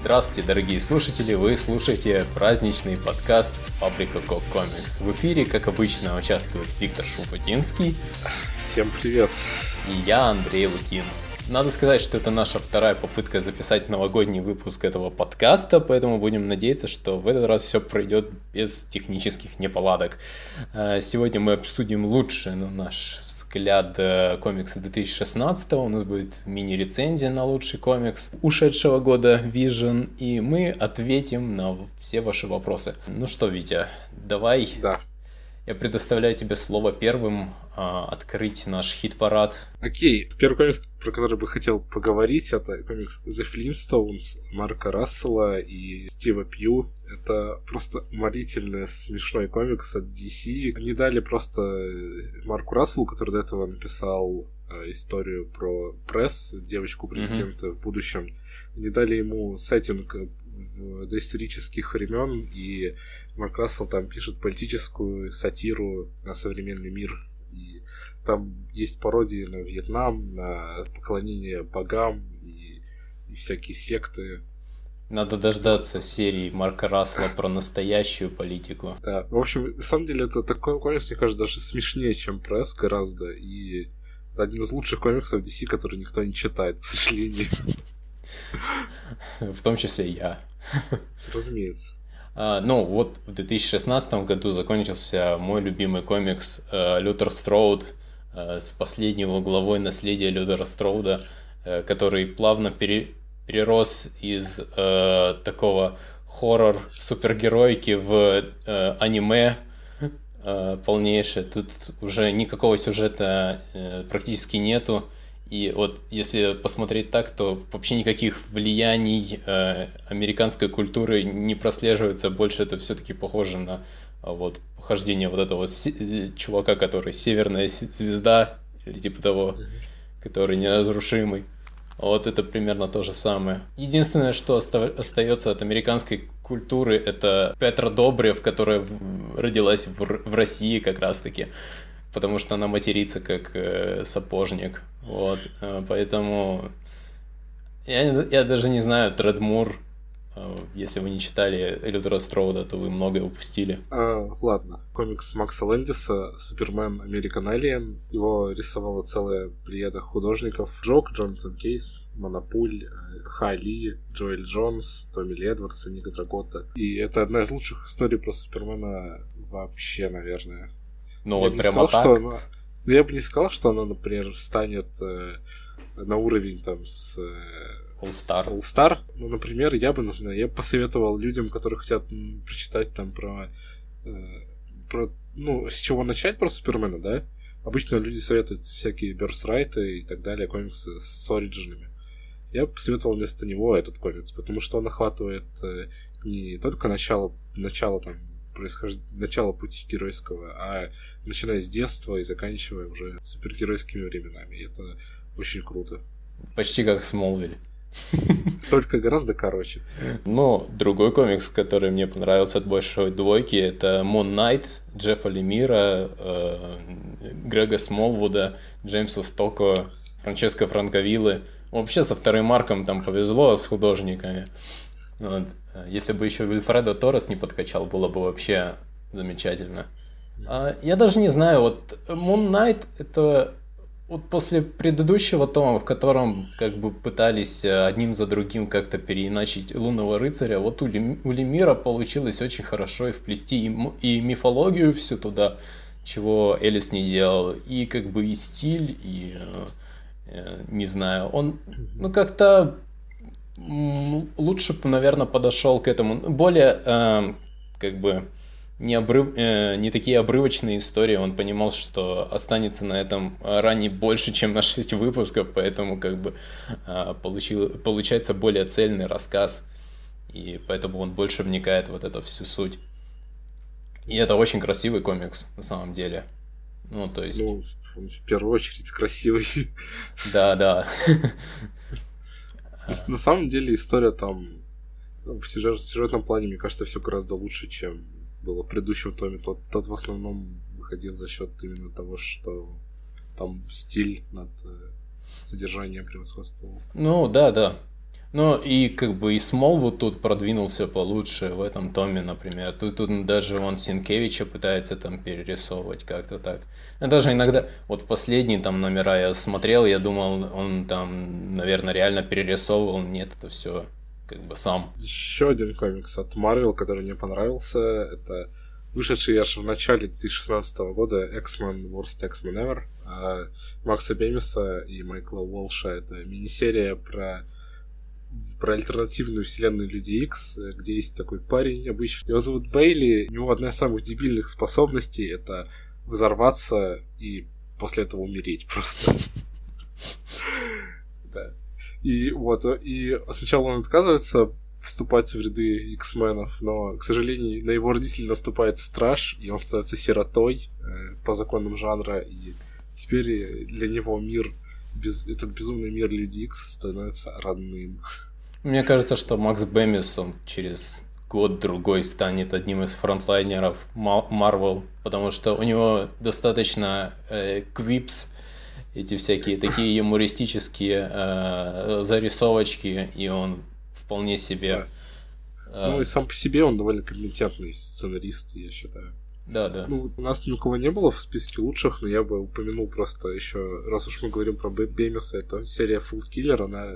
Здравствуйте, дорогие слушатели! Вы слушаете праздничный подкаст Паблика Кок Комикс. В эфире, как обычно, участвует Виктор Шуфутинский. Всем привет! И я, Андрей Лукин. Надо сказать, что это наша вторая попытка записать новогодний выпуск этого подкаста, поэтому будем надеяться, что в этот раз все пройдет без технических неполадок. Э, сегодня мы обсудим лучше, на наш взгляд, э, комиксы 2016 У нас будет мини-рецензия на лучший комикс ушедшего года Vision, и мы ответим на все ваши вопросы. Ну что, Витя, давай да. Я предоставляю тебе слово первым а, открыть наш хит-парад. Окей, первый комикс, про который бы хотел поговорить, это комикс The Flintstones Марка Рассела и Стива Пью. Это просто уморительный, смешной комикс от DC. Они дали просто Марку Расселу, который до этого написал э, историю про пресс, девочку президента mm-hmm. в будущем. Они дали ему сеттинг в доисторических времен, и Марк Рассел там пишет политическую сатиру на современный мир. И там есть пародии на Вьетнам, на поклонение богам и, и всякие секты. Надо дождаться серии Марка Рассела про настоящую политику. Да, в общем, на самом деле это такой комикс, мне кажется, даже смешнее, чем пресс гораздо. И один из лучших комиксов DC, который никто не читает, к сожалению. В том числе я. Разумеется. А, ну, вот в 2016 году закончился мой любимый комикс э, Лютер Строуд э, с последнего главой наследия Лютера Строуда, э, который плавно пере, перерос из э, такого хоррор-супергеройки в э, аниме э, полнейшее. Тут уже никакого сюжета э, практически нету. И вот если посмотреть так, то вообще никаких влияний э, американской культуры не прослеживается. Больше это все-таки похоже на а, вот похождение вот этого си- чувака, который северная звезда или типа того, который неразрушимый. Вот это примерно то же самое. Единственное, что оста- остается от американской культуры, это Петра Добрев, которая в- родилась в, в России как раз-таки потому что она матерится как э, сапожник. Вот, э, поэтому я, я даже не знаю, Тредмур, э, если вы не читали Элютера Строуда, то вы многое упустили. А, ладно. Комикс Макса Лэндиса «Супермен American Alien». Его рисовала целая плеяда художников. Джок, Джонатан Кейс, Монопуль, э, Хали, Джоэль Джонс, Томми Ли Эдвардс и Ника Драгота. И это одна из лучших историй про Супермена вообще, наверное. Ну я вот прямо сказал, так. Что она... Ну, я бы не сказал, что она, например, встанет э, на уровень там с э, All-Star. С All-Star. Ну, например, я бы, не знаю, я бы посоветовал людям, которые хотят прочитать там про, э, про ну, с чего начать про Супермена, да? Обычно люди советуют всякие Берсрайты и так далее, комиксы с оригинами. Я бы посоветовал вместо него этот комикс, потому что он охватывает э, не только начало, начало там происхожд... начало пути геройского, а начиная с детства и заканчивая уже супергеройскими временами. И это очень круто. Почти как Смолвиль. Только гораздо короче. Ну, другой комикс, который мне понравился от большой двойки, это Moon Knight Джеффа Лемира, э, Грега Смолвуда, Джеймса Стоко, Франческо Франковиллы. Вообще со вторым марком там повезло с художниками. Вот. Если бы еще Вильфредо Торрес не подкачал, было бы вообще замечательно. А, я даже не знаю, вот Moon Knight это вот после предыдущего тома, в котором как бы пытались э, одним за другим как-то переиначить Лунного рыцаря, вот у, Лем, Лемира получилось очень хорошо и вплести и, мифологию всю туда, чего Элис не делал, и как бы и стиль, и э, э не знаю, он ну как-то лучше бы, наверное, подошел к этому. Более, э, как бы, не, обрыв, э, не такие обрывочные истории. Он понимал, что останется на этом ране больше, чем на 6 выпусков, поэтому, как бы, э, получил, получается более цельный рассказ. И поэтому он больше вникает в вот эту всю суть. И это очень красивый комикс, на самом деле. Ну, то есть... Ну, в первую очередь красивый. Да, да. На самом деле история там в сюжет, сюжетном плане, мне кажется, все гораздо лучше, чем было в предыдущем томе. Тот, тот в основном выходил за счет именно того, что там стиль над э, содержанием превосходствовал. Ну, да, да. Ну, и как бы и Смолвуд тут продвинулся получше в этом томе, например. Тут, тут даже он Синкевича пытается там перерисовывать как-то так. Я даже иногда, вот в последние там номера я смотрел, я думал, он там, наверное, реально перерисовывал. Нет, это все как бы сам. Еще один комикс от Marvel, который мне понравился, это вышедший аж в начале 2016 года X-Men Worst X-Men Ever а Макса Бемиса и Майкла Уолша. Это мини-серия про про альтернативную вселенную Люди Икс, где есть такой парень обычный. Его зовут Бейли. У него одна из самых дебильных способностей — это взорваться и после этого умереть просто. Да. И вот, и сначала он отказывается вступать в ряды X-менов, но, к сожалению, на его родителей наступает страж, и он становится сиротой э, по законам жанра, и теперь для него мир, без, этот безумный мир Люди Икс становится родным. Мне кажется, что Макс Бэмис, он через год-другой станет одним из фронтлайнеров Marvel, потому что у него достаточно э, квипс, эти всякие такие юмористические э, зарисовочки, и он вполне себе... Да. Э, ну и сам по себе он довольно компетентный сценарист, я считаю. Да, да. Ну, у нас ни у кого не было в списке лучших, но я бы упомянул просто еще, раз уж мы говорим про Бемиса, это серия Full Killer, она,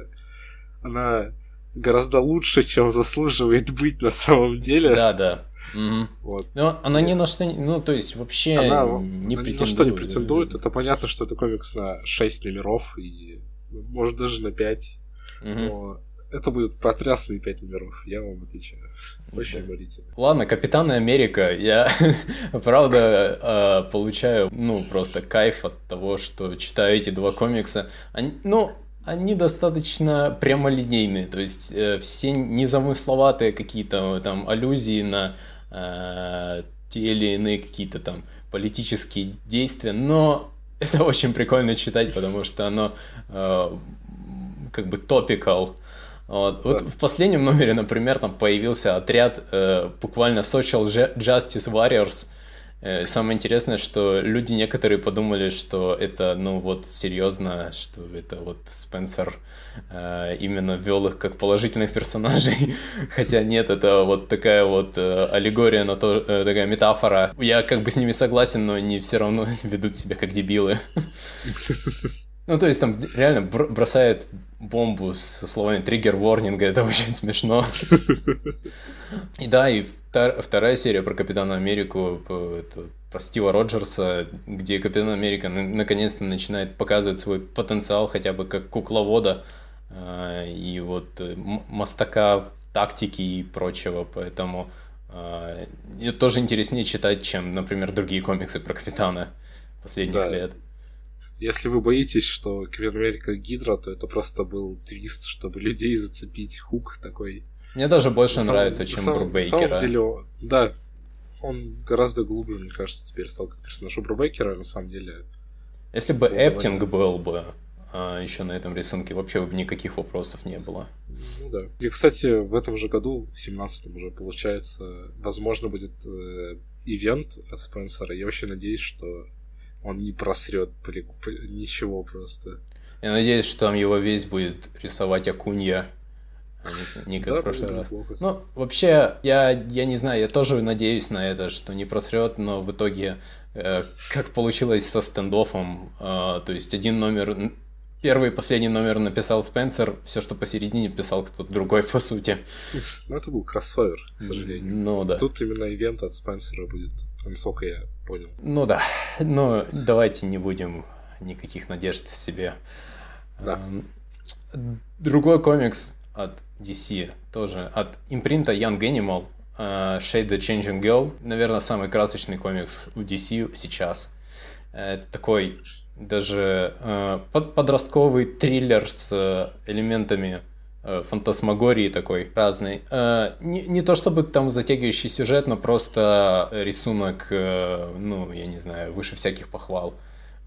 она гораздо лучше, чем заслуживает быть на самом деле. Да, да. Угу. Вот. Но она ни на что, ну, то есть вообще она, не она претендует. Ни на что не претендует. Это понятно, что это комикс на 6 номеров и может даже на 5. Угу. Но это будет потрясные 5 номеров, я вам отвечаю. Очень уморительно. Ладно, Капитан Америка, я правда а, получаю, ну, просто кайф от того, что читаю эти два комикса. Они, ну, они достаточно прямолинейные, то есть э, все незамысловатые какие-то там аллюзии на э, те или иные какие-то там политические действия, но это очень прикольно читать, потому что оно э, как бы топикал. Вот. Да. вот в последнем номере, например, там появился отряд э, буквально Social Justice Warriors, Э, самое интересное, что люди некоторые подумали, что это, ну вот, серьезно, что это вот Спенсер э, именно ввел их как положительных персонажей, хотя нет, это вот такая вот э, аллегория на то, э, такая метафора. Я как бы с ними согласен, но они все равно ведут себя как дебилы. Ну, то есть там реально бросает бомбу со словами триггер ворнинга, это очень смешно. И да, и вторая серия про Капитана Америку, про Стива Роджерса, где Капитан Америка наконец-то начинает показывать свой потенциал хотя бы как кукловода а, и вот э, мастака тактики и прочего, поэтому а, это тоже интереснее читать, чем, например, другие комиксы про Капитана последних да. лет. Если вы боитесь, что Америка Гидра, то это просто был твист, чтобы людей зацепить, хук такой. Мне даже больше на нравится, чем сам, Брубейкера. На самом деле, да, он гораздо глубже, мне кажется, теперь стал как персонаж у Брубейкера, на самом деле. Если бы Эптинг был бы а, еще на этом рисунке, вообще бы никаких вопросов не было. Ну да. И, кстати, в этом же году, в 17-м уже, получается, возможно, будет э, ивент от Спенсера. Я очень надеюсь, что он не просрет ничего просто. Я надеюсь, что там его весь будет рисовать Акунья, а не, как да, в прошлый раз. Неплохо. Ну, вообще, я, я не знаю, я тоже надеюсь на это, что не просрет, но в итоге, э, как получилось со стендофом, э, то есть один номер Первый и последний номер написал Спенсер, все, что посередине, писал кто-то другой, по сути. Ну, это был кроссовер, к сожалению. Ну, да. Тут именно ивент от Спенсера будет, насколько я понял. Ну, да. Но давайте не будем никаких надежд себе. Да. Другой комикс от DC, тоже от импринта Young Animal, э, Shade the Changing Girl. Наверное, самый красочный комикс у DC сейчас. Это такой даже э, под, подростковый триллер с э, элементами э, фантасмагории такой разный. Э, не, не то чтобы там затягивающий сюжет, но просто рисунок, э, ну, я не знаю, выше всяких похвал.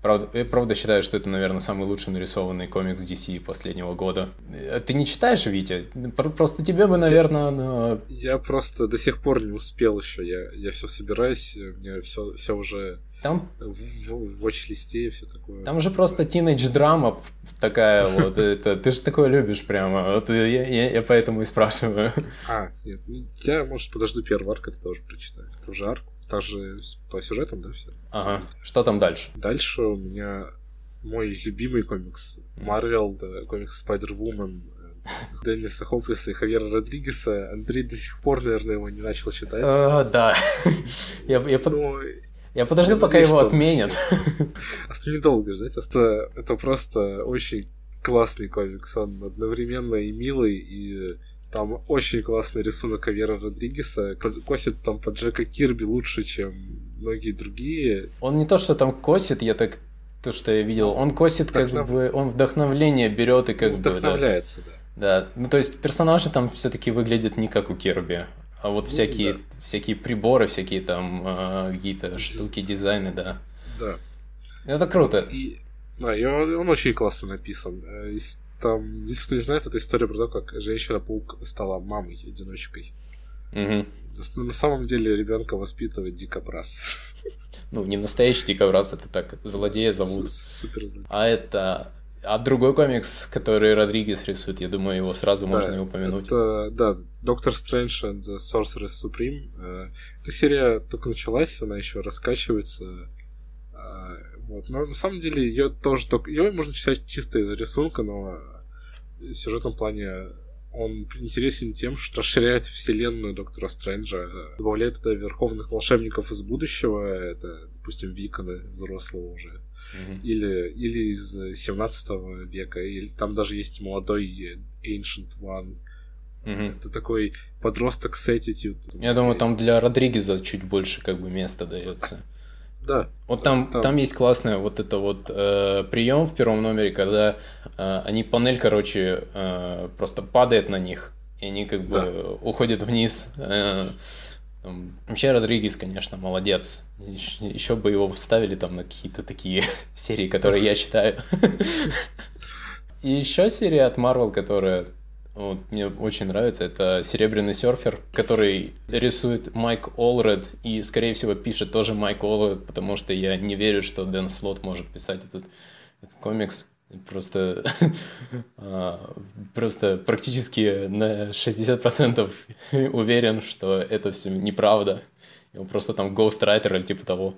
Правда, я правда считаю, что это, наверное, самый лучший нарисованный комикс DC последнего года. Э, ты не читаешь, Витя? Просто тебе бы, наверное, но... Я просто до сих пор не успел еще. Я, я все собираюсь, у меня все, все уже там... в, в, watch-листе и все такое. Там же просто тинейдж-драма такая вот. Это, ты же такое любишь прямо. Вот я, я, я поэтому и спрашиваю. А, нет, ну, я, может, подожду первый арк, это тоже прочитаю. Это уже арк. Также по сюжетам, да, все. Ага. Что там дальше? Дальше у меня мой любимый комикс. Марвел, да, комикс Spider-Woman Денниса Хопкинса и Хавьера Родригеса. Андрей до сих пор, наверное, его не начал читать. А, да. я, я, под... Ну, я подожду, я пока его отменят. Недолго ждать. Это, это просто очень классный комикс. Он одновременно и милый, и там очень классный рисунок Авера Родригеса. Косит там под Джека Кирби лучше, чем многие другие. Он не то, что там косит, я так то, что я видел, он косит Вдохнов... как бы, он вдохновление берет и как бы... Вдохновляется, да. да. Да, ну то есть персонажи там все-таки выглядят не как у Кирби, а вот ну, всякие, да. всякие приборы, всякие там э, какие-то штуки, дизайны, да. Да. Это круто. Вот, и, да, и он, он очень классно написан. Э, там, если кто не знает, это история про то, как женщина-паук стала мамой-одиночкой. Угу. На самом деле ребенка воспитывает дикобраз. Ну, не настоящий дикобраз, это так, злодея зовут. Супер злодей. А это... А другой комикс, который Родригес рисует, я думаю, его сразу да, можно и упомянуть. Это, да, Доктор Стрэндж and the Sorceress Supreme. Э, эта серия только началась, она еще раскачивается. Э, вот. Но на самом деле ее тоже только... Ее можно читать чисто из рисунка, но в сюжетном плане он интересен тем, что расширяет вселенную Доктора Стрэнджа, добавляет туда верховных волшебников из будущего, это, допустим, Викона взрослого уже, mm-hmm. или, или из 17 века, или там даже есть молодой Ancient One, Mm-hmm. Это такой подросток с attitude. Я думаю, там для Родригеза чуть больше как бы места дается. Да. Вот там, там... там есть классный вот это вот э, прием в первом номере, когда э, они панель, короче, э, просто падает на них, и они как бы да. уходят вниз. Э, вообще Родригес, конечно, молодец. Еще, еще бы его вставили там на какие-то такие серии, которые я читаю. И еще серия от Marvel, которая вот, мне очень нравится. Это «Серебряный серфер», который рисует Майк Олред и, скорее всего, пишет тоже Майк Олред, потому что я не верю, что Дэн Слот может писать этот, этот комикс. Просто, а, просто практически на 60% уверен, что это все неправда. Его просто там Ghostwriter или типа того.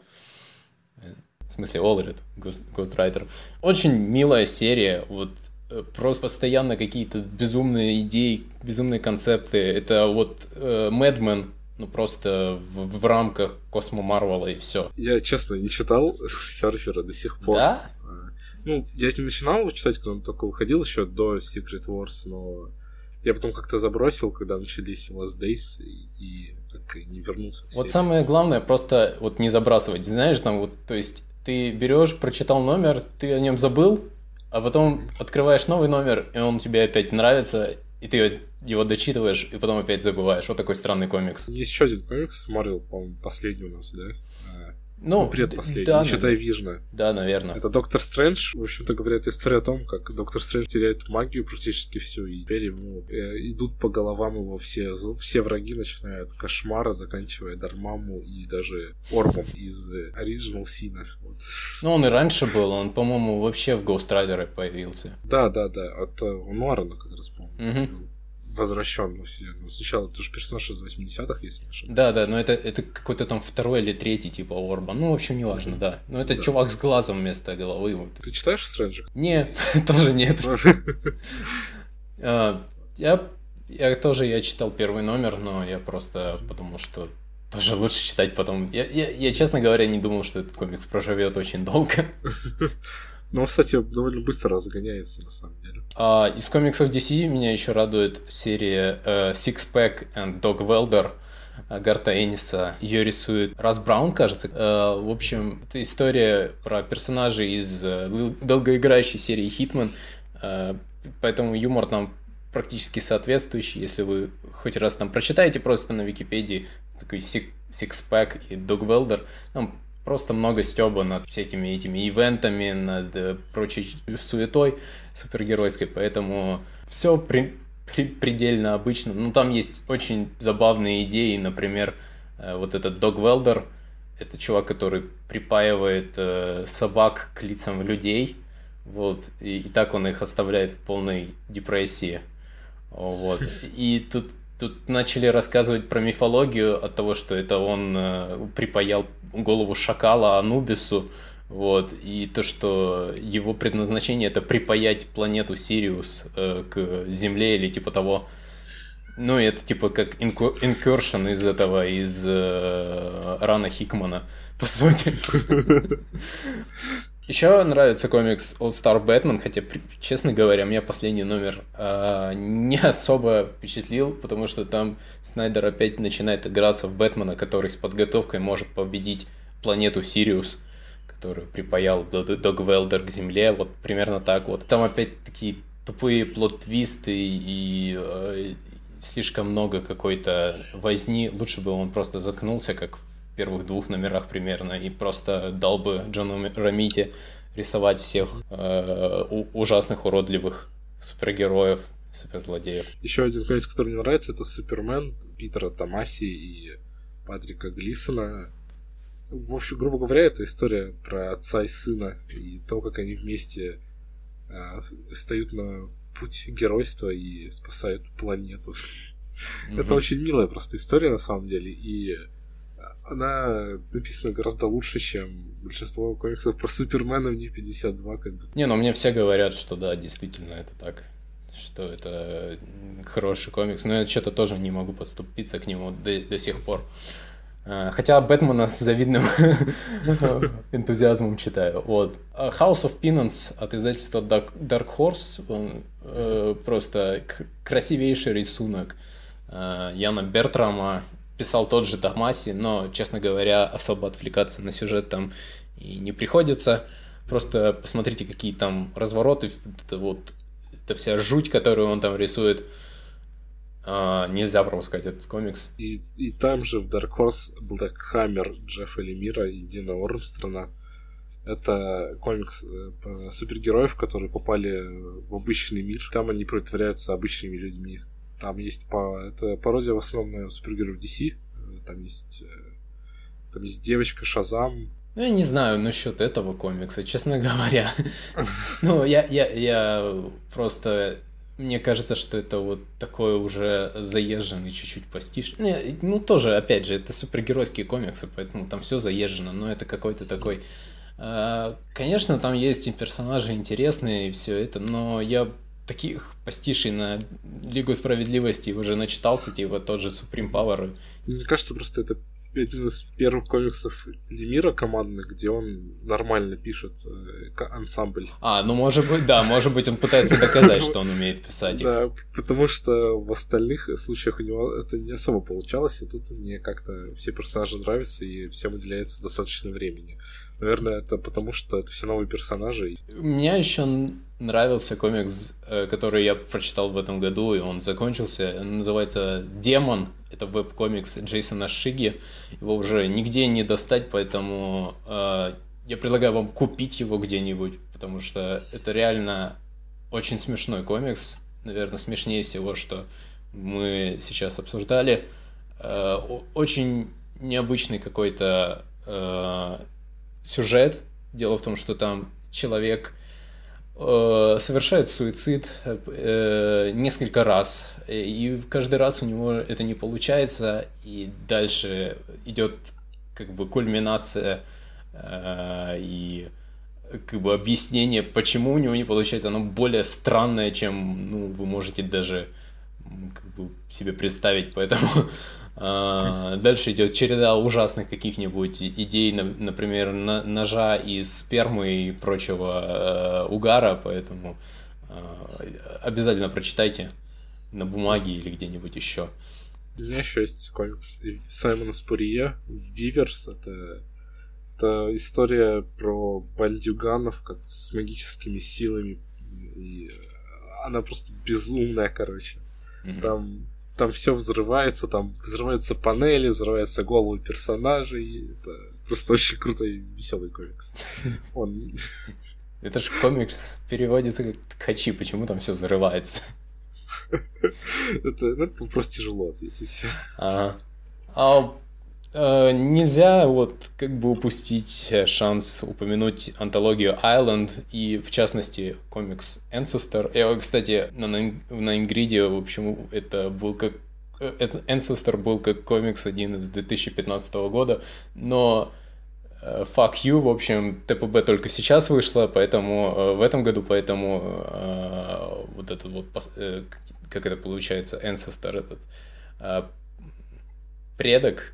В смысле, Олред, Ghostwriter. Очень милая серия, вот Э, просто постоянно какие-то безумные идеи, безумные концепты. Это вот э, Мэдмен, ну просто в, в рамках Космо Марвела и все. Я, честно, не читал серфера до сих пор. Да? Ну, я не начинал читать, когда он только выходил еще до Secret Wars, но я потом как-то забросил, когда начались Last Days, и, и так и не вернулся. Вот самое главное, просто вот не забрасывать. Знаешь, там вот, то есть ты берешь, прочитал номер, ты о нем забыл, а потом открываешь новый номер, и он тебе опять нравится, и ты его дочитываешь, и потом опять забываешь. Вот такой странный комикс. Есть еще один комикс, Марвел, по-моему, последний у нас, да? Ну, ну предпоследний, да, не считая Вижна. Да, наверное. Это Доктор Стрэндж, в общем-то, говорят история о том, как Доктор Стрэндж теряет магию практически всю, и теперь ему э, идут по головам его все, все враги, начиная от Кошмара, заканчивая Дармаму и даже Орбом из Original Сина. Вот. Ну, он и раньше был, он, по-моему, вообще в Ghost Rider появился. Да, да, да, от uh, Нуарана как раз, по-моему. Угу возвращен. Ну, сначала это же персонаж из 80-х, если не ошибаюсь. Да, да, но это, это какой-то там второй или третий типа Орба. Ну, в общем, неважно, mm-hmm. да. Но это да. чувак с глазом вместо головы. Вот. Ты читаешь Стрэнджа? Не, тоже нет. А, я, я тоже я читал первый номер, но я просто потому что тоже лучше читать потом. Я, я, я, честно говоря, не думал, что этот комикс проживет очень долго. Ну, кстати, довольно быстро разгоняется, на самом деле. А, из комиксов DC меня еще радует серия uh, Six Pack and Dog Welder Гарта Энниса. Ее рисует Рас Браун, кажется. Uh, в общем, это история про персонажей из uh, долгоиграющей серии Hitman. Uh, поэтому юмор там практически соответствующий. Если вы хоть раз там прочитаете просто на Википедии такой Six Pack и Dog Welder, там просто много стеба над всякими этими ивентами, над э, прочей суетой супергеройской, поэтому все при, при, предельно обычно. Ну, там есть очень забавные идеи, например, э, вот этот Дог Велдер, это чувак, который припаивает э, собак к лицам людей, вот, и, и так он их оставляет в полной депрессии, вот, и тут тут начали рассказывать про мифологию от того, что это он э, припаял голову шакала Анубису, вот, и то, что его предназначение это припаять планету Сириус э, к Земле или типа того. Ну, это типа как инкершн из этого, из э, Рана Хикмана, по сути. Еще нравится комикс All Star Batman, хотя, честно говоря, меня последний номер э, не особо впечатлил, потому что там Снайдер опять начинает играться в Бэтмена, который с подготовкой может победить планету Сириус, которую припаял Дог Велдер к Земле, вот примерно так вот. Там опять такие тупые плод-твисты и э, слишком много какой-то возни. Лучше бы он просто заткнулся, как в первых двух номерах примерно, и просто дал бы Джону Рамите рисовать всех э, ужасных, уродливых супергероев, суперзлодеев. Еще один комикс, который мне нравится, это Супермен Питера Томаси и Патрика Глисона. В общем, грубо говоря, это история про отца и сына и то, как они вместе э, встают на путь геройства и спасают планету. Mm-hmm. Это очень милая просто история на самом деле. И она написана гораздо лучше, чем большинство комиксов про Супермена в не 52. Как бы. Не, но мне все говорят, что да, действительно это так. Что это хороший комикс. Но я что-то тоже не могу подступиться к нему до, до сих пор. А, хотя Бэтмена с завидным энтузиазмом читаю. Вот. А House of Penance от издательства Dark Horse. Он э, просто красивейший рисунок э, Яна Бертрама писал тот же Дамаси, но, честно говоря, особо отвлекаться на сюжет там и не приходится. Просто посмотрите, какие там развороты, это вот эта вся жуть, которую он там рисует. А, нельзя пропускать этот комикс. И, и там же в Dark Horse Black Hammer Джеффа Лемира и Дина Ормстрона. Это комикс э, супергероев, которые попали в обычный мир. Там они притворяются обычными людьми. Там есть по... Это пародия в основном на супергероев DC. Там есть... Э, там есть девочка Шазам. Ну, я не знаю насчет этого комикса, честно говоря. Ну, я, я, я просто... Мне кажется, что это вот такой уже заезженный чуть-чуть постиж. Ну, тоже, опять же, это супергеройские комиксы, поэтому там все заезжено, но это какой-то такой... Э, конечно, там есть и персонажи интересные и все это, но я таких постишей на Лигу Справедливости уже начитался, типа тот же Supreme Power. Мне кажется, просто это один из первых комиксов Лемира командных, где он нормально пишет э, ансамбль. А, ну может быть, да, может быть, он пытается доказать, что он умеет писать Да, потому что в остальных случаях у него это не особо получалось, и тут мне как-то все персонажи нравятся, и всем уделяется достаточно времени. Наверное, это потому, что это все новые персонажи. Меня еще нравился комикс, э, который я прочитал в этом году, и он закончился. Он называется «Демон». Это веб-комикс Джейсона Шиги. Его уже нигде не достать, поэтому э, я предлагаю вам купить его где-нибудь, потому что это реально очень смешной комикс. Наверное, смешнее всего, что мы сейчас обсуждали. Э, очень необычный какой-то э, сюжет. Дело в том, что там человек совершает суицид э, несколько раз, и каждый раз у него это не получается, и дальше идет как бы кульминация э, и как бы объяснение, почему у него не получается, оно более странное, чем ну, вы можете даже как бы себе представить, поэтому дальше идет череда ужасных каких-нибудь идей, например, ножа из спермы и прочего э, угара, поэтому э, обязательно прочитайте на бумаге или где-нибудь еще. У меня еще есть комикс Саймона Спурье «Виверс». Это, это история про бандюганов как с магическими силами. И она просто безумная, короче. Mm-hmm. Там там все взрывается, там взрываются панели, взрываются головы персонажей. Это просто очень крутой и веселый комикс. Он... Это же комикс переводится как ткачи, почему там все взрывается? Это, ну, это просто тяжело ответить. Ага. А нельзя вот как бы упустить э, шанс упомянуть антологию Island и в частности комикс Ancestor. Я, кстати, на, на Ингриде, в общем, это был как э, Ancestor был как комикс один из 2015 года, но э, Fuck You, в общем, ТПБ только сейчас вышло, поэтому в этом году, поэтому э, вот этот вот, как это получается, Ancestor этот предок,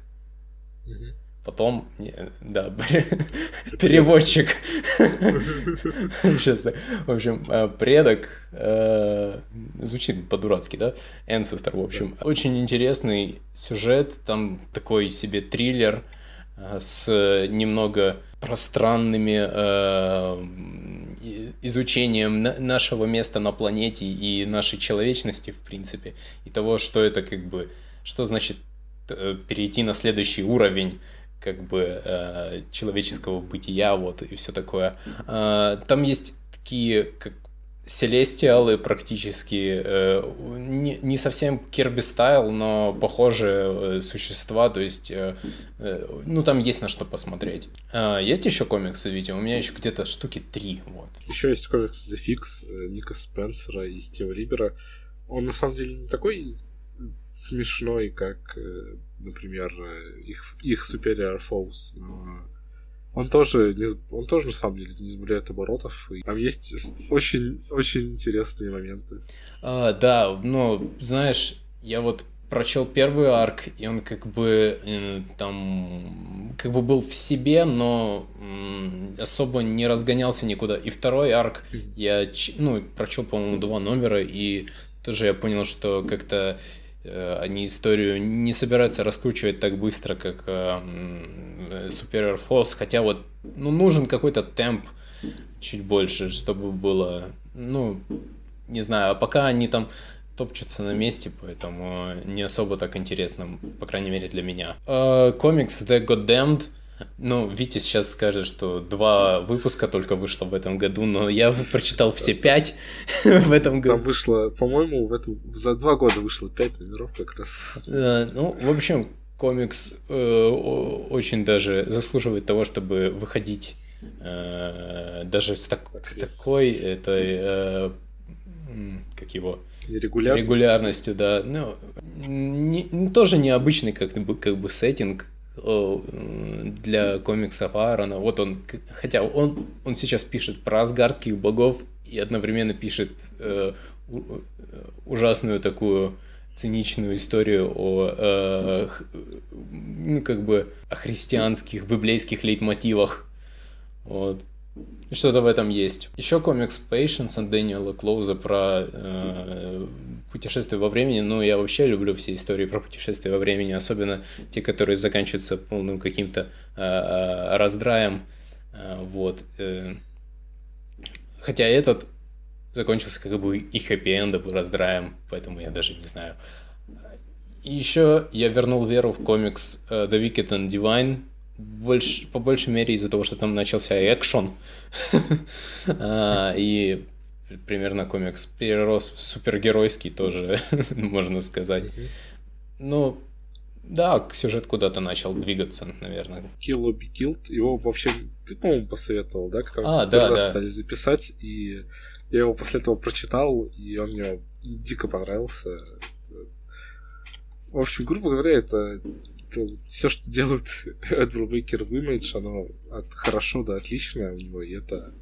угу. потом, не, да, переводчик. Сейчас, в общем, э, предок э, звучит по-дурацки, да? Ancestor, в общем. Очень интересный сюжет, там такой себе триллер э, с немного пространными изучением нашего места на планете и нашей человечности, в принципе, и того, что это как бы, что значит Э, перейти на следующий уровень как бы э, человеческого бытия, вот, и все такое. Э, там есть такие, как Селестиалы практически, э, не, не совсем Кирби стайл, но похожие э, существа, то есть, э, э, ну, там есть на что посмотреть. Э, есть еще комиксы, видите, у меня еще где-то штуки три, вот. Еще есть комикс The Fix э, Ника Спенсера и Стива Рибера. Он, на самом деле, не такой смешной, как, э, например, э, их, их Superior Foes. Но он тоже, не, он тоже, на самом деле, не сбавляет оборотов. И там есть очень, очень интересные моменты. А, да, но, знаешь, я вот прочел первый арк, и он как бы э, там как бы был в себе, но э, особо не разгонялся никуда. И второй арк я ну прочел, по-моему, два номера, и тоже я понял, что как-то Э, они историю не собираются раскручивать так быстро, как э, Superior Force, хотя вот ну, нужен какой-то темп чуть больше, чтобы было, ну, не знаю, а пока они там топчутся на месте, поэтому не особо так интересно, по крайней мере для меня. Э, комикс The Goddamned — ну, Витя сейчас скажет, что два выпуска только вышло в этом году, но я прочитал все пять в этом году. Там вышло, по-моему, в этом, за два года вышло пять номеров как раз. Э, ну, в общем, комикс э, очень даже заслуживает того, чтобы выходить э, даже с, так, с такой этой, как его, регулярностью. регулярностью, да. Ну, не, тоже необычный как бы, как бы сеттинг, для комиксов Аарона. Вот он, хотя он, он сейчас пишет про асгардских богов и одновременно пишет э, ужасную такую циничную историю о, э, ну, как бы, о христианских, библейских лейтмотивах. Вот. Что-то в этом есть. Еще комикс Patience от Дэниела Клоуза про э, путешествие во времени. Ну, я вообще люблю все истории про путешествия во времени, особенно те, которые заканчиваются полным каким-то э, раздраем. Э, вот. Э. Хотя этот закончился как бы и хэппи-эндом, и раздраем, поэтому я даже не знаю. еще я вернул веру в комикс э, The Wicked and Divine, больше, по большей мере из-за того, что там начался экшон. И примерно комикс перерос в супергеройский тоже, можно сказать. Ну, да, сюжет куда-то начал двигаться, наверное. Kill or Be Killed, его вообще ты, по-моему, посоветовал, да? Когда а, да, раз да. пытались записать, и я его после этого прочитал, и он мне дико понравился. В общем, грубо говоря, это все, что делает Эд Брубейкер в Image, оно от хорошо до отлично у него, и это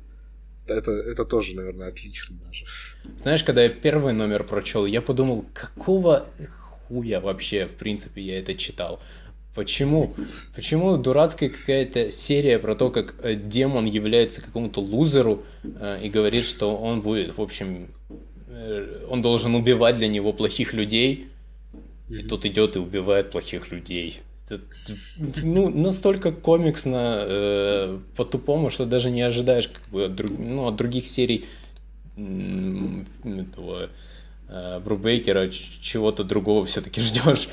это, это тоже, наверное, отлично даже. Знаешь, когда я первый номер прочел, я подумал, какого хуя вообще, в принципе, я это читал. Почему? Почему дурацкая какая-то серия про то, как э, демон является какому-то лузеру э, и говорит, что он будет, в общем, э, он должен убивать для него плохих людей, и тот идет и убивает плохих людей. Ну, настолько комиксно, э, по-тупому, что даже не ожидаешь как бы, от, друг, ну, от других серий этого э, Брубейкера чего-то другого все-таки ждешь.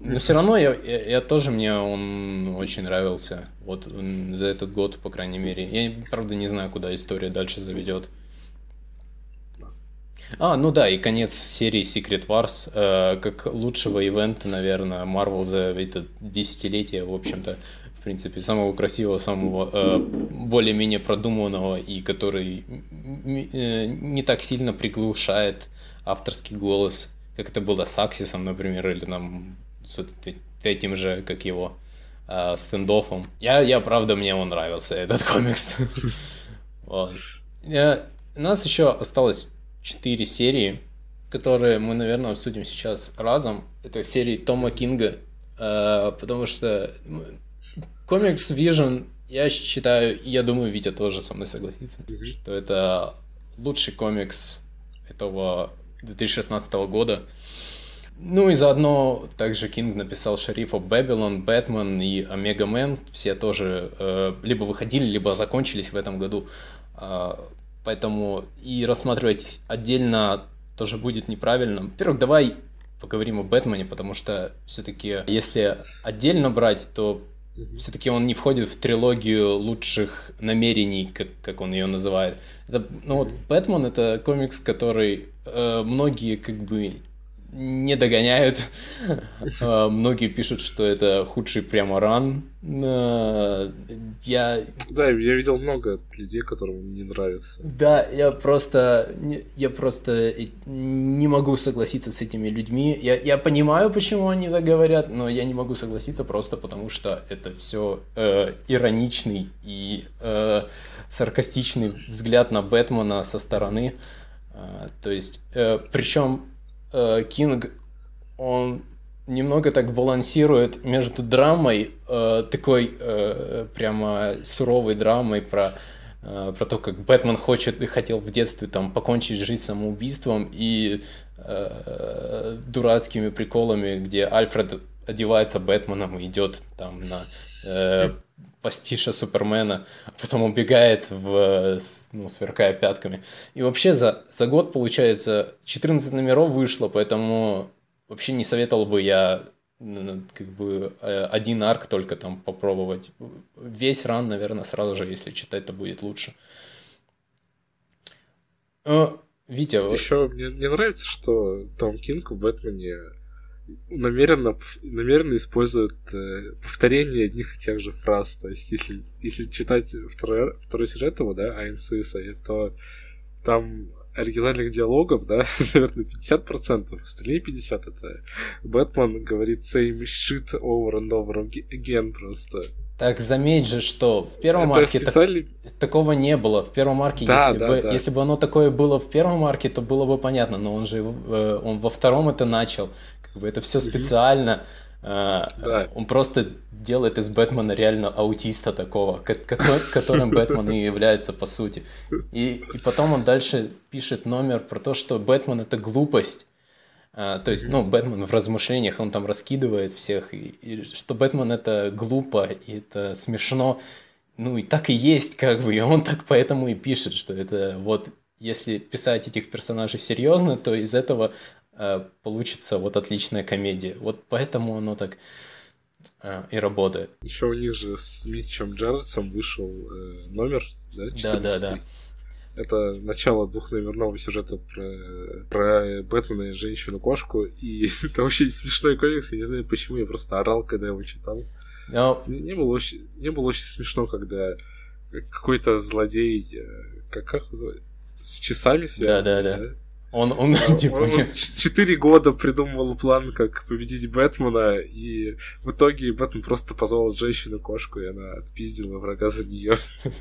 Но все равно я, я, я тоже мне он очень нравился. Вот за этот год, по крайней мере. Я, правда, не знаю, куда история дальше заведет. А, ну да, и конец серии Secret Wars, э, как лучшего ивента, наверное, Marvel за это десятилетие, в общем-то, в принципе, самого красивого, самого э, более-менее продуманного и который э, не так сильно приглушает авторский голос, как это было с Аксисом, например, или нам с этим же, как его, э, стендофом. Я, я, правда, мне он нравился, этот комикс. вот. у нас еще осталось 4 серии, которые мы, наверное, обсудим сейчас разом. Это серии Тома Кинга, э, потому что комикс Vision, я считаю, я думаю, Витя тоже со мной согласится, mm-hmm. что это лучший комикс этого 2016 года. Ну и заодно также Кинг написал Sheriff of Babylon, Бэтмен и Omega Men. Все тоже э, либо выходили, либо закончились в этом году. Э, поэтому и рассматривать отдельно тоже будет неправильно. Во-первых, давай поговорим о Бэтмене, потому что все-таки если отдельно брать, то все-таки он не входит в трилогию лучших намерений, как, как он ее называет. Это, ну вот Бэтмен это комикс, который э, многие как бы не догоняют. А, многие пишут, что это худший прямо ран. А, я... Да, я видел много людей, которым не нравится. Да, я просто... Я просто не могу согласиться с этими людьми. Я, я понимаю, почему они так говорят, но я не могу согласиться просто потому, что это все э, ироничный и э, саркастичный взгляд на Бэтмена со стороны. Э, то есть, э, причем Э, Кинг, он немного так балансирует между драмой, э, такой э, прямо суровой драмой про э, про то, как Бэтмен хочет и хотел в детстве там покончить жизнь самоубийством и э, дурацкими приколами, где Альфред одевается Бэтменом и идет там на э, пастиша Супермена, а потом убегает, в, ну, сверкая пятками. И вообще за, за год, получается, 14 номеров вышло, поэтому вообще не советовал бы я как бы э, один арк только там попробовать. Весь ран, наверное, сразу же, если читать, то будет лучше. Витя... Еще мне, мне нравится, что Том Кинг в Бэтмене намеренно, намеренно используют э, повторение одних и тех же фраз. То есть, если, если читать второй, второй сюжет его, да, I'm Suicide, то там оригинальных диалогов, да, наверное, 50%, остальные 50% это Бэтмен говорит same shit over and over again просто. Так заметь же, что в первом это арке специальный... так, такого не было. В первом арке, да, если, да, бы, да. если бы оно такое было в первом арке, то было бы понятно, но он же э, он во втором это начал. Как бы это все специально. Э, да. Он просто делает из Бэтмена реально аутиста такого, которым Бэтмен и является по сути. И, и потом он дальше пишет номер про то, что Бэтмен это глупость. А, то есть, ну, Бэтмен в размышлениях, он там раскидывает всех, и, и что Бэтмен это глупо, и это смешно. Ну, и так и есть, как бы, и он так поэтому и пишет, что это вот, если писать этих персонажей серьезно, то из этого получится вот отличная комедия. Вот поэтому оно так э, и работает. Еще у них же с Митчем Джарредсом вышел э, номер, да? 14 да, да, да. Это начало двухномерного сюжета про, про Бэтмена и женщину-кошку. И это очень смешной комикс. Я не знаю, почему я просто орал, когда его читал. Но... Не, было очень, не было очень смешно, когда какой-то злодей, э, как, как называется, с часами связан. Да, да, да. Он, он, типа... он четыре года придумывал план, как победить Бэтмена, и в итоге Бэтмен просто позвал женщину-кошку, и она отпиздила врага за нее.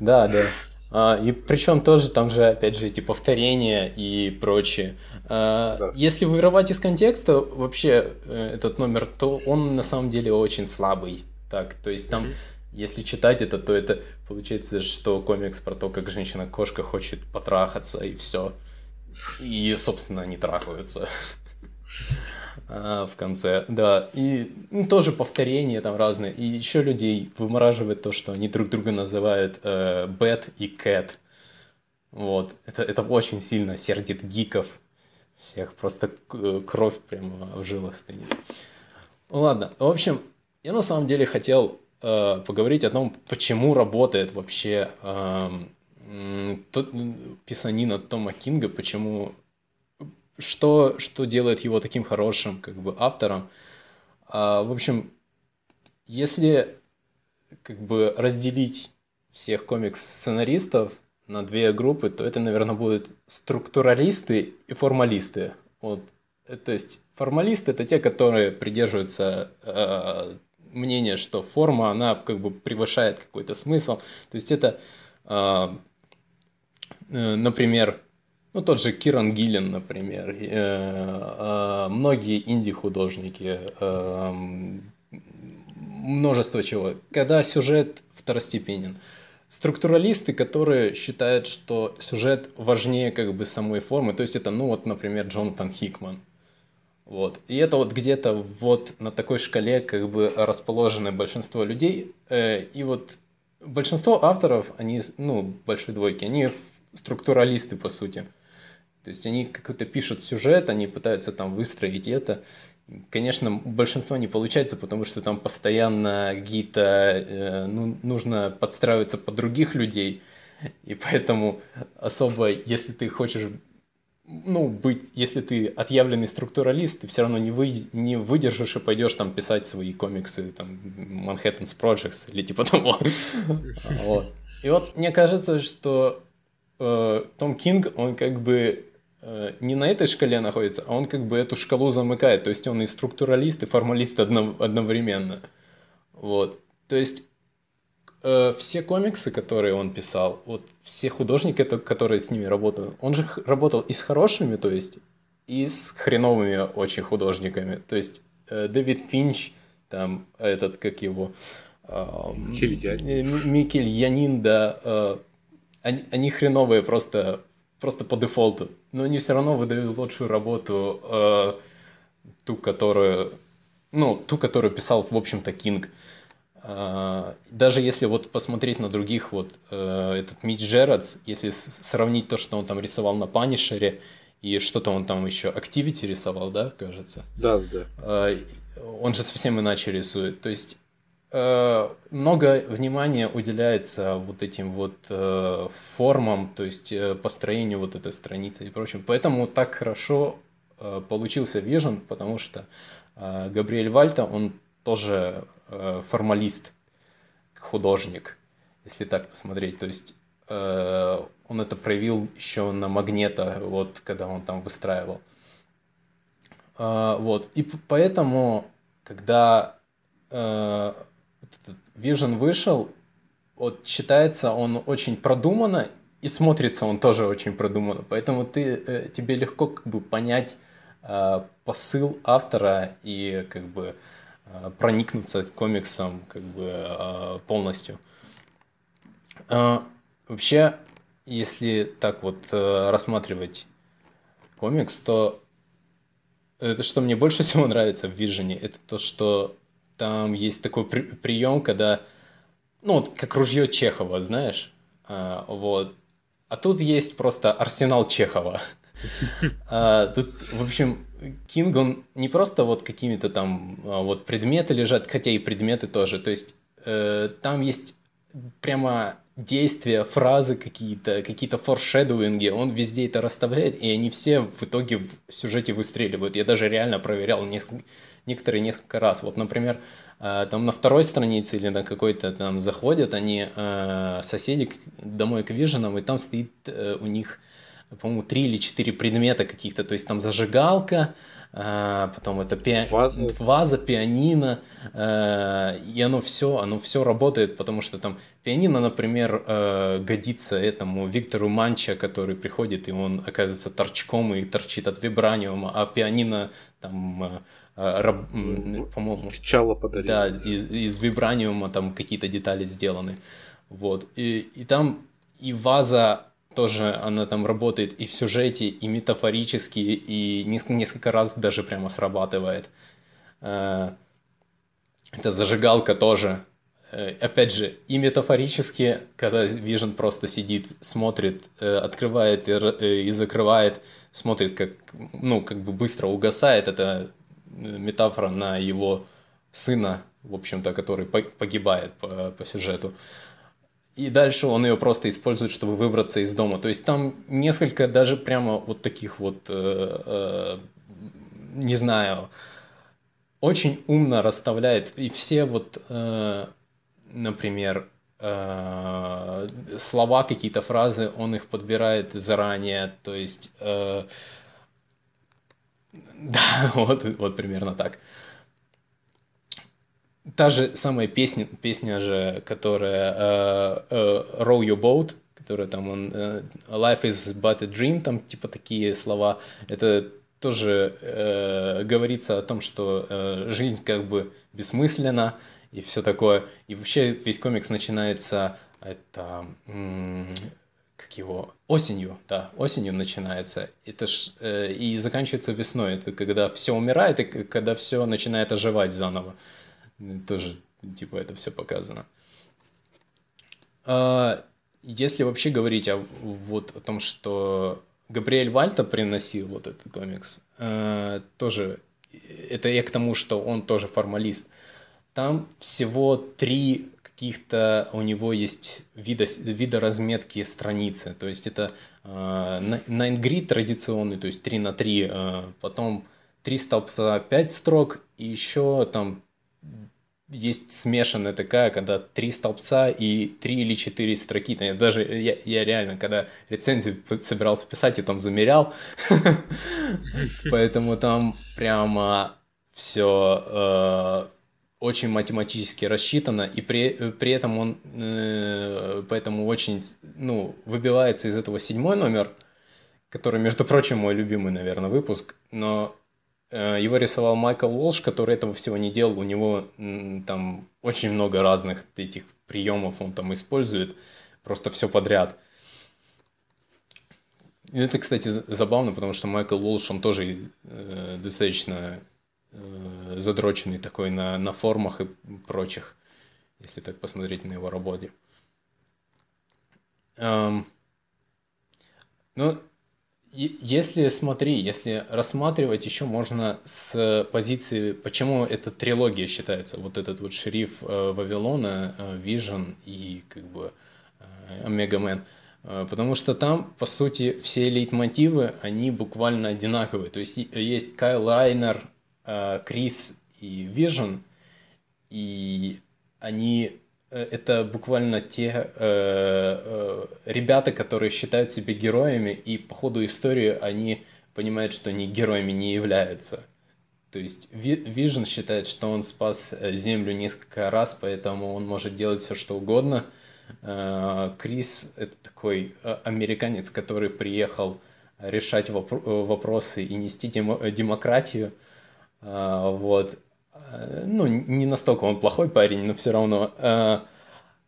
Да, да. А, и причем тоже там же, опять же, эти повторения и прочее. А, да. Если вырывать из контекста вообще э, этот номер, то он на самом деле очень слабый. Так, то есть там, mm-hmm. если читать это, то это получается, что комикс про то, как женщина-кошка хочет потрахаться и все. И, собственно, они трахаются. А, в конце, да. И ну, тоже повторения там разные. И еще людей вымораживает то, что они друг друга называют э, и Кэт. Вот. Это, это очень сильно сердит гиков всех. Просто кровь прямо в жилах стынет. Ладно, в общем, я на самом деле хотел э, поговорить о том, почему работает вообще э, тот, писанина Тома Кинга, почему что, что делает его таким хорошим как бы автором. А, в общем, если как бы разделить всех комикс-сценаристов на две группы, то это, наверное, будут структуралисты и формалисты. Вот. Э, то есть формалисты это те, которые придерживаются э, мнения, что форма, она как бы превышает какой-то смысл. То есть это, э, например, ну, тот же Киран Гиллен, например, э, э, многие инди-художники, э, множество чего. Когда сюжет второстепенен. Структуралисты, которые считают, что сюжет важнее как бы самой формы, то есть это, ну вот, например, Джонатан Хикман. Вот. И это вот где-то вот на такой шкале как бы расположено большинство людей. Э, и вот большинство авторов, они, ну, большой двойки, они структуралисты, по сути. То есть они какой-то пишут сюжет, они пытаются там выстроить это. Конечно, большинство не получается, потому что там постоянно какие-то, э, ну, нужно подстраиваться под других людей, и поэтому особо, если ты хочешь ну, быть, если ты отъявленный структуралист, ты все равно не, вы, не выдержишь и пойдешь там писать свои комиксы, там, Manhattan's Projects или типа того. вот. И вот мне кажется, что э, Том Кинг, он как бы э, не на этой шкале находится, а он как бы эту шкалу замыкает. То есть он и структуралист, и формалист одно, одновременно. Вот. То есть э, все комиксы, которые он писал, вот все художники, которые с ними работают, он же работал и с хорошими, то есть, и с хреновыми очень художниками. То есть э, Дэвид Финч, там этот, как его... Э, Микель Янин. Микель Янин, да. Э, они, они хреновые просто, просто по дефолту. Но они все равно выдают лучшую работу, э, ту, которую... Ну, ту, которую писал, в общем-то, Кинг. Э, даже если вот посмотреть на других, вот э, этот Митч Джерадс, если сравнить то, что он там рисовал на Панишере, и что-то он там еще Activity рисовал, да, кажется? Да, да. А, он же совсем иначе рисует. То есть э, много внимания уделяется вот этим вот э, формам, то есть построению вот этой страницы и прочим. Поэтому так хорошо получился Vision, потому что Габриэль Вальта, он тоже э, формалист, художник, если так посмотреть. То есть э, он это проявил еще на Магнета, вот когда он там выстраивал. Э, вот. И поэтому, когда э, Vision вышел, вот считается он очень продуманно, и смотрится он тоже очень продуманно. Поэтому ты, э, тебе легко как бы понять э, посыл автора и как бы Э, проникнуться комиксом как бы э, полностью. Э, вообще, если так вот рассматривать комикс, то это что мне больше всего нравится в Вижене, это то, что там есть такой при прием, когда, ну, вот как ружье Чехова, знаешь, вот. А тут есть просто арсенал Чехова. А, тут, в общем, Кинг, он не просто вот какими-то там а, вот предметы лежат, хотя и предметы тоже. То есть э, там есть прямо действия, фразы какие-то, какие-то форшедуинги, он везде это расставляет, и они все в итоге в сюжете выстреливают. Я даже реально проверял несколько, некоторые несколько раз. Вот, например, э, там на второй странице или на какой-то там заходят они, э, соседи, домой к Виженам, и там стоит э, у них по-моему, три или четыре предмета каких-то, то есть там зажигалка, потом это пи... ваза. ваза, пианино, а, и оно все, оно все работает, потому что там пианино, например, а, годится этому Виктору Манча, который приходит, и он оказывается торчком и торчит от вибраниума, а пианино там по-моему, Чало подарил. Да, из, из вибраниума там какие-то детали сделаны. Вот. И, и там и ваза тоже она там работает и в сюжете, и метафорически, и несколько раз даже прямо срабатывает. Э, эта зажигалка тоже. Э, опять же, и метафорически, когда Vision просто сидит, смотрит, э, открывает и закрывает, смотрит, как, ну, как бы быстро угасает, это метафора на его сына, в общем-то, который погибает по, по сюжету. И дальше он ее просто использует, чтобы выбраться из дома. То есть там несколько даже прямо вот таких вот, э, э, не знаю, очень умно расставляет. И все вот, э, например, э, слова, какие-то фразы, он их подбирает заранее. То есть, э, да, вот, вот примерно так та же самая песня, песня же, которая uh, uh, Row Your Boat, которая там он uh, Life is but a dream, там типа такие слова, это тоже uh, говорится о том, что uh, жизнь как бы бессмысленна и все такое. И вообще весь комикс начинается это как его осенью, да, осенью начинается. Это ж э, и заканчивается весной. Это когда все умирает и когда все начинает оживать заново. Тоже, типа, это все показано. А, если вообще говорить о, вот, о том, что Габриэль Вальта приносил вот этот комикс, э, тоже это я к тому, что он тоже формалист. Там всего три каких-то у него есть вида, вида разметки страницы. То есть это э, nine grid традиционный, то есть 3 на 3, э, потом 3 столбца 5 строк, и еще там есть смешанная такая, когда три столбца и три или четыре строки. Я даже я, я реально, когда рецензию собирался писать, я там замерял. Поэтому там прямо все э, очень математически рассчитано, и при, при этом он э, поэтому очень ну, выбивается из этого седьмой номер, который, между прочим, мой любимый, наверное, выпуск, но его рисовал Майкл Уолш, который этого всего не делал. У него там очень много разных этих приемов он там использует. Просто все подряд. И это, кстати, забавно, потому что Майкл Уолш, он тоже э, достаточно э, задроченный такой на, на формах и прочих, если так посмотреть на его работе. Эм, ну, если, смотри, если рассматривать еще можно с позиции, почему эта трилогия считается, вот этот вот шериф э, Вавилона, э, Вижен и как бы э, Омегамен, потому что там, по сути, все лейтмотивы, они буквально одинаковые, то есть есть Кайл Райнер, Крис и Вижен, и они Э, это буквально те э, э, ребята, которые считают себя героями, и по ходу истории они понимают, что они героями не являются. То есть Вижн считает, что он спас э, Землю несколько раз, поэтому он может делать все, что угодно. Э, Крис — это такой американец, который приехал решать вопросы и нести демократию. Вот. Э, ну, не настолько он плохой парень, но все равно. Э,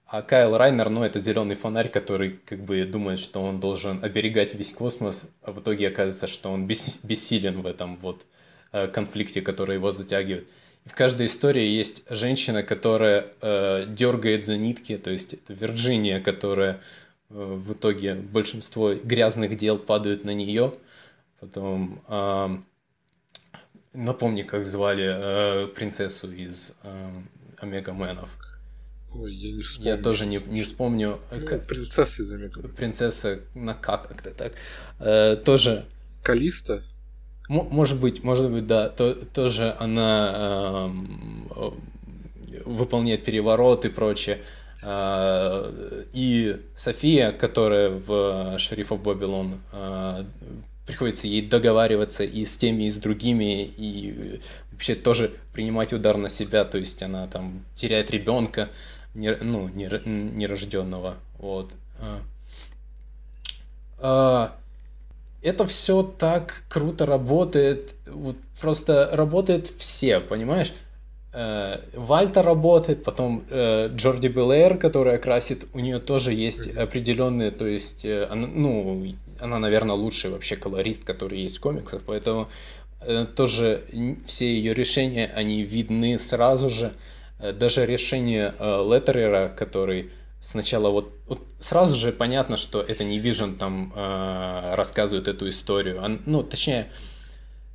а Кайл Райнер, ну, это зеленый фонарь, который как бы думает, что он должен оберегать весь космос, а в итоге оказывается, что он бессилен в этом вот э, конфликте, который его затягивает. В каждой истории есть женщина, которая э, дергает за нитки, то есть это Вирджиния, которая э, в итоге большинство грязных дел падают на нее. Потом э, Напомни, как звали э, принцессу из э, Омега Мэнов. Ой, я не вспомню. Я тоже не, не вспомню. Ну, как... Принцесса из Омега Принцесса на как как-то так. Э, тоже... Калиста? М- может быть, может быть, да. То, тоже она э, выполняет переворот и прочее. Э, и София, которая в «Шерифов Бабилон» э, приходится ей договариваться и с теми, и с другими, и вообще тоже принимать удар на себя, то есть она там теряет ребенка, не, ну, нерожденного, вот. А. А, это все так круто работает, вот просто работает все, понимаешь? Э, Вальта работает, потом э, Джорди Белэр, которая красит, у нее тоже есть определенные, то есть, э, ну, она, наверное, лучший вообще колорист, который есть в комиксах, поэтому э, тоже все ее решения, они видны сразу же. Э, даже решение э, Леттерера, который сначала вот, вот сразу же понятно, что это не Vision там э, рассказывает эту историю. Он, ну, точнее,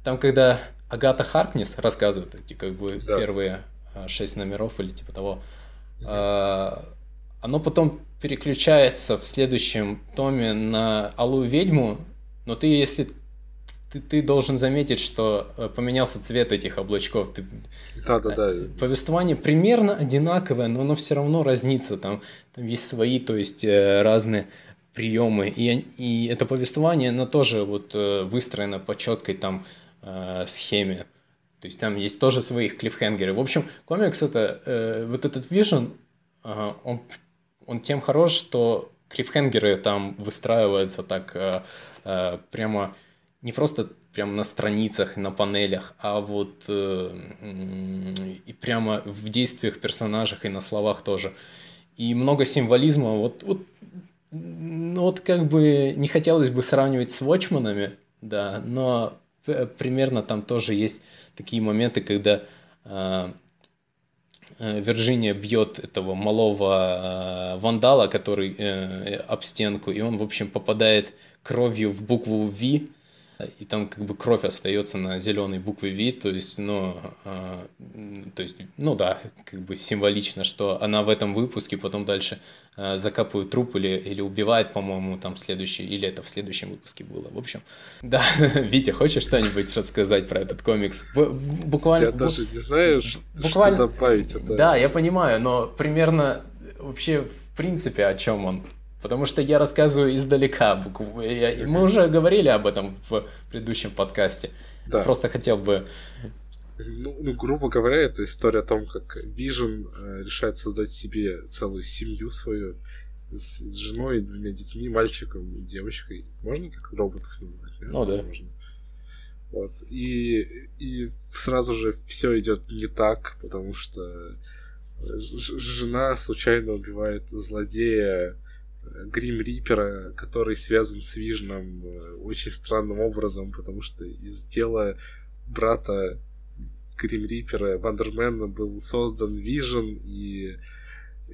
там, когда Агата Харкнес рассказывает эти как бы да. первые 6 номеров или типа того. Mm-hmm. Оно потом переключается в следующем томе на Алую ведьму, но ты, если ты, ты должен заметить, что э, поменялся цвет этих облачков. Ты... Да, да, да. Повествование примерно одинаковое, но оно все равно разнится. Там, там есть свои, то есть э, разные приемы. И, и это повествование, оно тоже вот э, выстроено по четкой там схеме. То есть там есть тоже свои клиффхенгеры. В общем, комикс это, вот этот Vision, он, он тем хорош, что клиффхенгеры там выстраиваются так прямо не просто прям на страницах, на панелях, а вот э, и прямо в действиях персонажах и на словах тоже. И много символизма. Вот, вот, ну вот как бы не хотелось бы сравнивать с Watchman'ами, да, но примерно там тоже есть такие моменты, когда э, э, Вирджиния бьет этого малого э, вандала, который э, об стенку, и он, в общем, попадает кровью в букву V, и там как бы кровь остается на зеленой букве V, то есть, ну, э, то есть, ну да, как бы символично, что она в этом выпуске потом дальше э, закапывает труп или, или убивает, по-моему, там следующий, или это в следующем выпуске было. В общем, да, Витя, хочешь что-нибудь рассказать про этот комикс? Буквально... Я даже не знаю, буквально... что добавить. Это... Да, я понимаю, но примерно вообще в принципе о чем он? Потому что я рассказываю издалека. Мы уже говорили об этом в предыдущем подкасте. Да. Просто хотел бы... Ну, ну, грубо говоря, это история о том, как Vision э, решает создать себе целую семью свою с, с женой, двумя детьми, мальчиком и девочкой. Можно так роботов назвать? Ну да. Можно. Вот. И, и сразу же все идет не так, потому что жена случайно убивает злодея Грим Рипера, который связан с Вижном э, очень странным образом, потому что из тела брата Грим Рипера Вандермэна был создан Вижн, и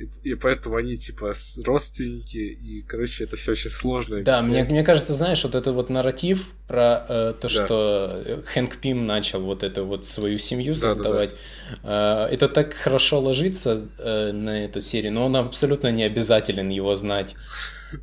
и, и поэтому они типа родственники, и, короче, это все очень сложно. Да, мне, мне кажется, знаешь, вот этот вот нарратив про э, то, да. что Хэнк Пим начал вот эту вот свою семью создавать, да, да, да. Э, это так хорошо ложится э, на эту серию, но он абсолютно не обязателен его знать.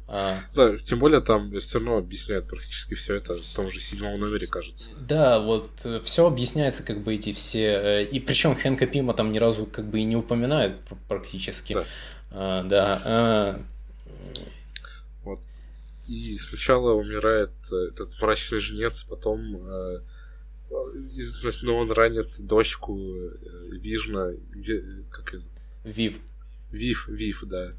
А... Да, тем более там все равно объясняют практически все это в том же седьмом номере, кажется. Да, вот э, все объясняется, как бы эти все. Э, и причем Хэнка Пима там ни разу как бы и не упоминают практически. Да. А, да. А... Вот. И сначала умирает э, этот мрачный жнец, потом э, ну, он ранит дочку Вижна, как зовут? Вив. Вив, Вив, да.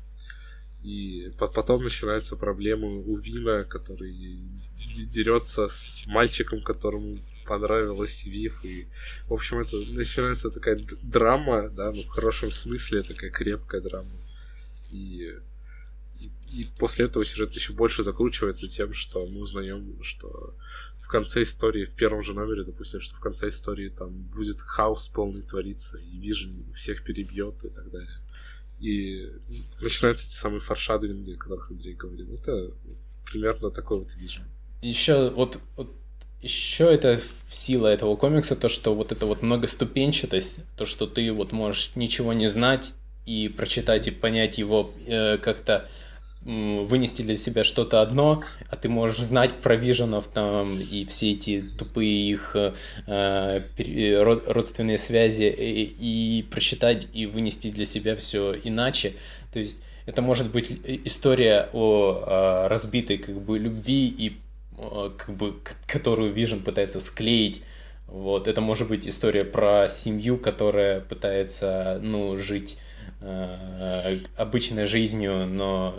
И потом начинаются проблемы у Вина, который дерется с мальчиком, которому понравилась Вив. И, в общем, это начинается такая драма, да, ну, в хорошем смысле, такая крепкая драма. И, и, и после этого сюжет еще больше закручивается тем, что мы узнаем, что в конце истории, в первом же номере, допустим, что в конце истории там будет хаос полный твориться, и Вижн всех перебьет и так далее. И начинаются эти самые foreshadowing и, о которых Андрей говорил. Это примерно такой вот Вижн. Еще вот, вот еще это сила этого комикса, то, что вот это вот многоступенчатость, то, что ты вот можешь ничего не знать и прочитать и понять его э, как-то вынести для себя что-то одно, а ты можешь знать про виженов там и все эти тупые их э, э родственные связи и, и прочитать и вынести для себя все иначе. То есть это может быть история о, о разбитой как бы любви и как бы которую Vision пытается склеить. Вот это может быть история про семью, которая пытается ну жить Э, обычной жизнью, но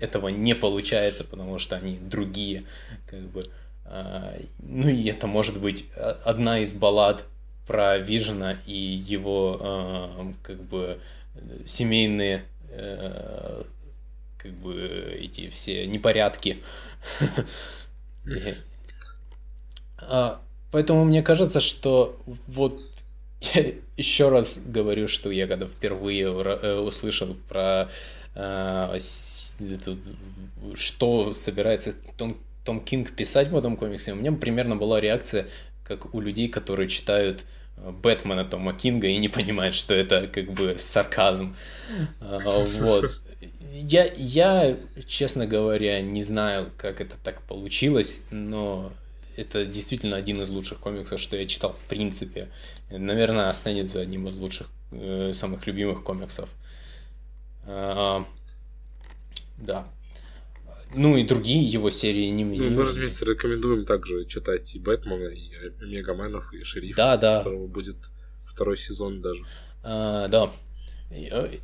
этого не получается, потому что они другие, как бы. А, ну и это может быть одна из баллад про Вижена и его а, как бы семейные э, как бы эти все непорядки. А, поэтому мне кажется, что вот я еще раз говорю, что я когда впервые э, услышал про э, что собирается Том, Том Кинг писать в этом комиксе, у меня примерно была реакция, как у людей, которые читают Бэтмена Тома Кинга и не понимает, что это как бы сарказм. Вот. Я, я, честно говоря, не знаю, как это так получилось, но это действительно один из лучших комиксов, что я читал в принципе. Наверное, останется одним из лучших, э, самых любимых комиксов. А, да. Ну и другие его серии не Ну, мы, разумеется, рекомендуем также читать и Бэтмена, и Мегаменов, и Шерифа. Да, да. Будет второй сезон даже. А, да.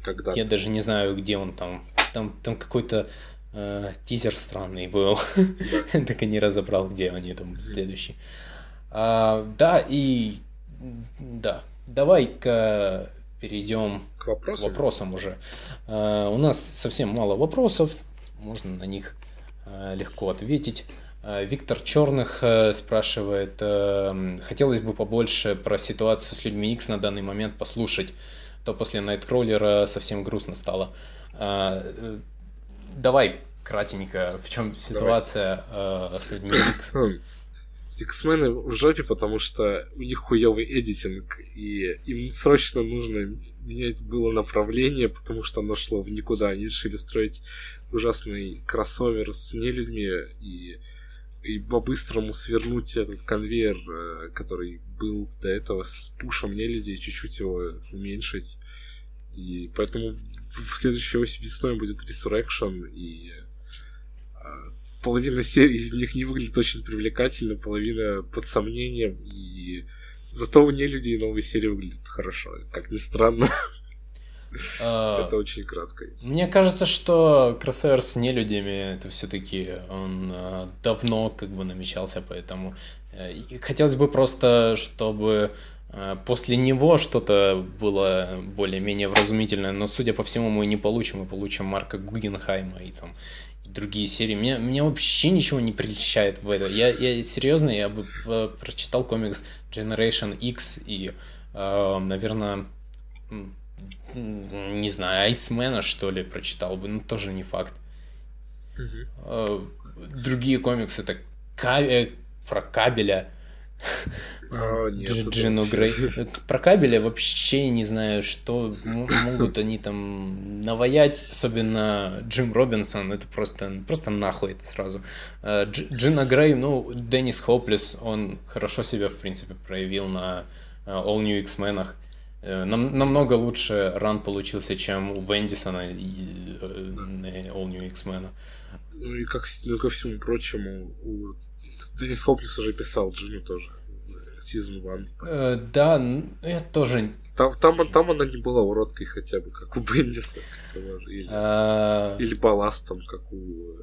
Когда? Я даже не знаю, где он там. Там, там какой-то э, тизер странный был. так и не разобрал, где они там следующий. А, да, и да, давай-ка перейдем к вопросам, к вопросам уже. А, у нас совсем мало вопросов, можно на них а, легко ответить. А, Виктор Черных э, спрашивает, э, хотелось бы побольше про ситуацию с людьми X на данный момент послушать, то после Найткроллера совсем грустно стало. Давай кратенько, в чем ситуация э, с людьми X? X-мены в жопе, потому что у них хуёвый эдитинг, и им срочно нужно менять было направление, потому что оно шло в никуда. Они решили строить ужасный кроссовер с нелюдьми и, и по-быстрому свернуть этот конвейер, э, который был до этого с пушем нелюдей, чуть-чуть его уменьшить. И поэтому в следующей весной будет Resurrection, и половина серий из них не выглядит очень привлекательно, половина под сомнением, и зато у нее людей новые серии выглядят хорошо, как ни странно. А, это очень кратко. Мне кажется, что кроссовер с нелюдями это все-таки он а, давно как бы намечался, поэтому э, хотелось бы просто, чтобы а, после него что-то было более-менее вразумительное, но судя по всему мы не получим, мы получим Марка Гугенхайма и там другие серии. Меня, меня вообще ничего не прельщает в это. Я, я серьезно, я бы э, прочитал комикс Generation X и, э, наверное, не знаю, Айсмена, что ли, прочитал бы, ну, тоже не факт. Угу. Другие комиксы, это Кабе, про кабеля, а, Джину Грей. Про кабеля вообще не знаю, что могут они там наваять, особенно Джим Робинсон, это просто, просто нахуй это сразу. А, Джина Грей, ну, Деннис Хоплес, он хорошо себя, в принципе, проявил на а, All New X-Men. Э, нам, намного лучше ран получился, чем у Бендисона и э, на All New X-Men. Ну и как, ну, ко всему прочему, у Денис Хоплис уже писал Джинни тоже. Season 1. Э, да, я тоже... Там, там, там она не была уродкой хотя бы, как у Бендиса. Или, а... или балластом, как у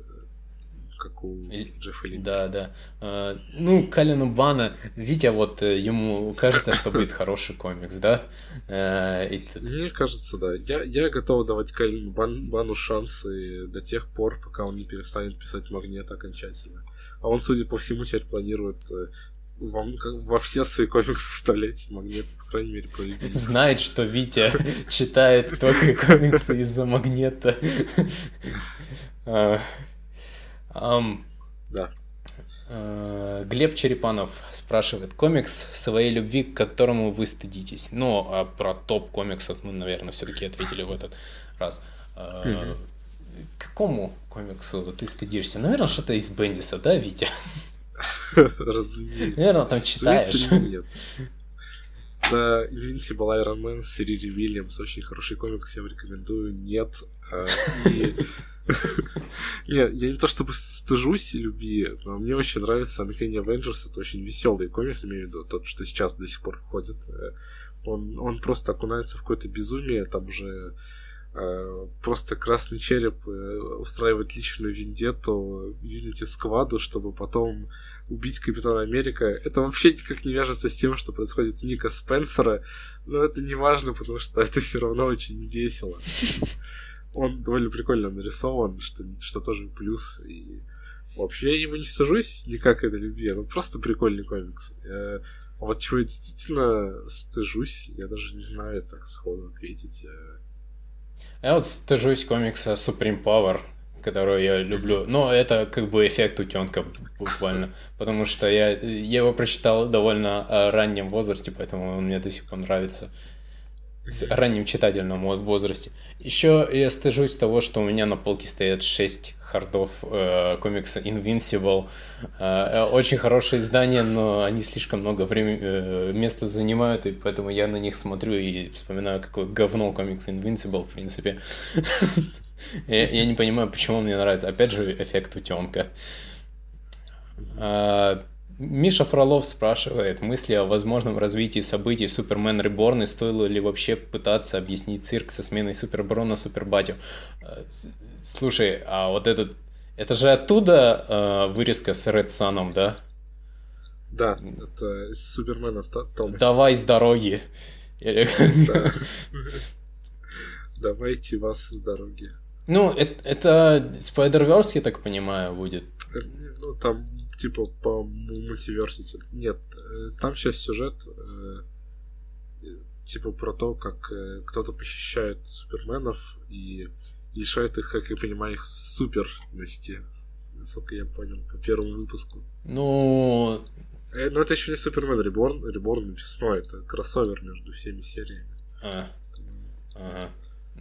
как у и... Джеффа Ли. Да, да. А, ну, Калину Бана, Витя, вот э, ему кажется, что будет хороший комикс, да? А, и... Мне кажется, да. Я, я готов давать Калину Бан, Бану шансы до тех пор, пока он не перестанет писать Магнит окончательно. А он, судя по всему, теперь планирует э, во, во все свои комиксы вставлять магнит, по крайней мере, людей. Знает, что Витя читает только комиксы из-за магнита. Да. А, Глеб Черепанов спрашивает, комикс своей любви, к которому вы стыдитесь. Ну, а про топ комиксов мы, наверное, все-таки ответили в этот раз. Какому комиксу ты стыдишься? Наверное, что-то из Бендиса, да, Витя? Разумеется. Наверное, там читаешь. Нет. Да, Invincible Iron Man с Рири Вильямс, очень хороший комикс, я вам рекомендую. Нет. И... Нет, я не то чтобы стыжусь любви, но мне очень нравится Uncanny Avengers, это очень веселый комикс, имею в виду тот, что сейчас до сих пор ходит. Он, он просто окунается в какое-то безумие, там уже Э, просто красный череп э, устраивает личную вендетту Unity скваду, чтобы потом убить Капитана Америка. Это вообще никак не вяжется с тем, что происходит у Ника Спенсера, но это не важно, потому что это все равно очень весело. Он довольно прикольно нарисован, что, что тоже плюс. И вообще я его не сажусь никак это любви, он просто прикольный комикс. А вот чего я действительно стыжусь, я даже не знаю так сходу ответить. Я вот стыжусь комикса Supreme Power. которую я люблю. Но это как бы эффект утенка буквально. Потому что я, я его прочитал довольно а, раннем возрасте, поэтому он мне до сих пор нравится раннем читательном возрасте. Еще я стыжусь того, что у меня на полке стоят 6 хардов э, комикса Invincible. Э, очень хорошее издание, но они слишком много времени, э, места занимают, и поэтому я на них смотрю и вспоминаю, какое говно комикс Invincible, в принципе. Я не понимаю, почему мне нравится. Опять же, эффект утенка. А, Миша Фролов спрашивает, мысли о возможном развитии событий в Супермен Реборн и стоило ли вообще пытаться объяснить цирк со сменой Супербро на Супербатю. Э, слушай, а вот этот... Это же оттуда э, вырезка с Ред Саном, да? Да, это из Супермена Томаса. Давай с дороги. Давайте вас с дороги. Ну, это, это Spider-Verse, я так понимаю, будет. Э, ну, там типа по мультиверсити. Нет, э, там сейчас сюжет э, типа про то, как э, кто-то похищает суперменов и лишает их, как я понимаю, их суперности. Насколько я понял, по первому выпуску. Ну... Но это еще не Супермен Реборн, Реборн весной, это кроссовер между всеми сериями. А. Ага.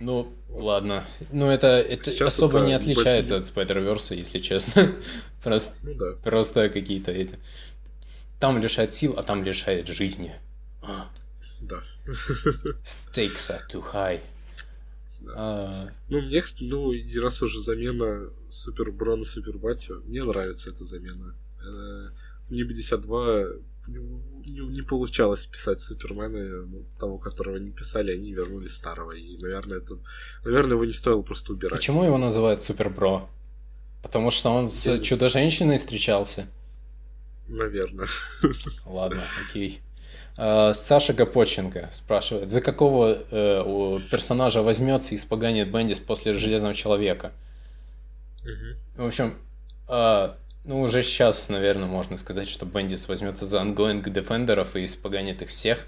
Ну, ладно. Ну, это, это Сейчас особо это не отличается от Spider-Verse, если честно. просто, ну, да. просто какие-то эти... Там лишает сил, а там лишает жизни. Да. Stakes are too high. Да. А... Ну, мне, ну, раз уже замена Супер Брона Супер Батио, мне нравится эта замена. Э, мне 52 не, не получалось писать Супермена, ну, того, которого не писали, они вернули старого. И, наверное, это, наверное, его не стоило просто убирать. Почему его называют Супербро? Потому что он с Я... Чудо-женщиной встречался? Наверное. Ладно, окей. А, Саша Гапоченко спрашивает, за какого э, персонажа возьмется и испоганит Бендис после Железного Человека? Угу. В общем, э, ну, уже сейчас, наверное, можно сказать, что Бендис возьмется за ongoing Defender ов и испоганит их всех.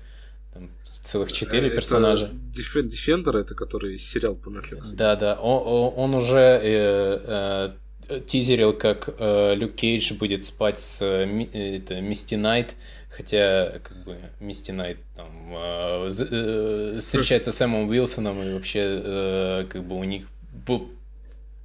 Там целых четыре персонажа. Defender это который сериал по Netflix. Да, да. Он, он уже э, э, тизерил, как э, Люк Кейдж будет спать с э, это, Мисти Найт, хотя как бы Мисти Найт там э, э, встречается с Сэмом Уилсоном и вообще э, как бы у них был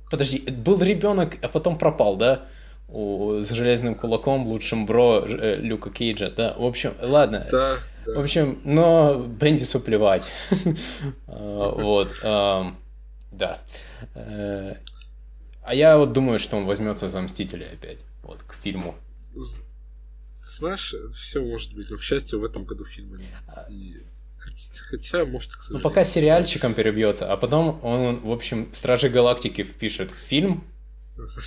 подожди был ребенок, а потом пропал, да? У, с железным кулаком, лучшим бро э, Люка Кейджа, да, в общем, ладно. Да, да. В общем, но Бендису плевать. А, вот, да. Э, а я вот думаю, что он возьмется за Мстителя опять, вот, к фильму. Знаешь, все может быть, но, к счастью, в этом году фильма нет. А. Хотя, может, к Ну, пока сериальчиком перебьется, а потом он, в общем, Стражи Галактики впишет в фильм,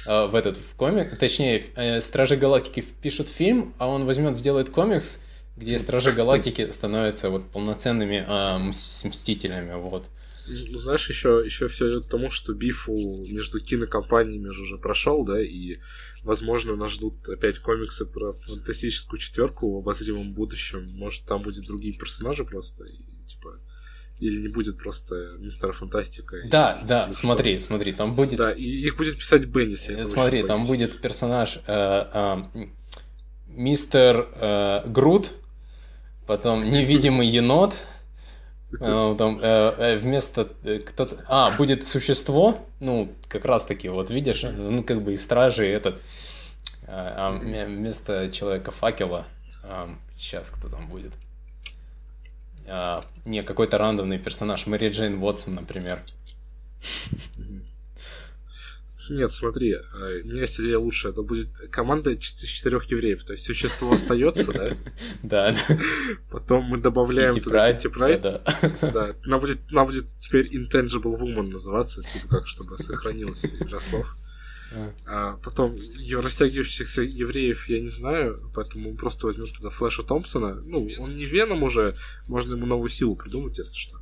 Э, в этот в комик, точнее, э, Стражи Галактики впишут фильм, а он возьмет, сделает комикс, где Стражи Галактики становятся вот полноценными а, мстителями, вот. Ну, знаешь, еще, еще все идет к тому, что бифу между кинокомпаниями уже прошел, да, и, возможно, нас ждут опять комиксы про фантастическую четверку в обозримом будущем. Может, там будет другие персонажи просто, и, типа, или не будет просто мистера фантастика. Да, да, смешно. смотри, смотри, там будет. Да, и их будет писать Беннис. Смотри, там будет персонаж э, э, мистер э, Грут, потом невидимый енот, э, там э, э, вместо кто-то, а будет существо, ну как раз таки, вот видишь, ну как бы и стражи этот, а вместо человека факела, сейчас кто там будет. А, не какой-то рандомный персонаж, Мэри Джейн Уотсон, например. Нет, смотри, а, у меня есть идея лучше. Это будет команда из четырех евреев. То есть существо остается, да? Да. Потом мы добавляем туда Китти Прайд. Да. Она будет, теперь Intangible Woman называться, типа как, чтобы сохранилась игра слов. А потом растягивающихся евреев я не знаю, поэтому просто возьмем туда Флэша Томпсона. Ну, он не Веном уже, можно ему новую силу придумать, если что.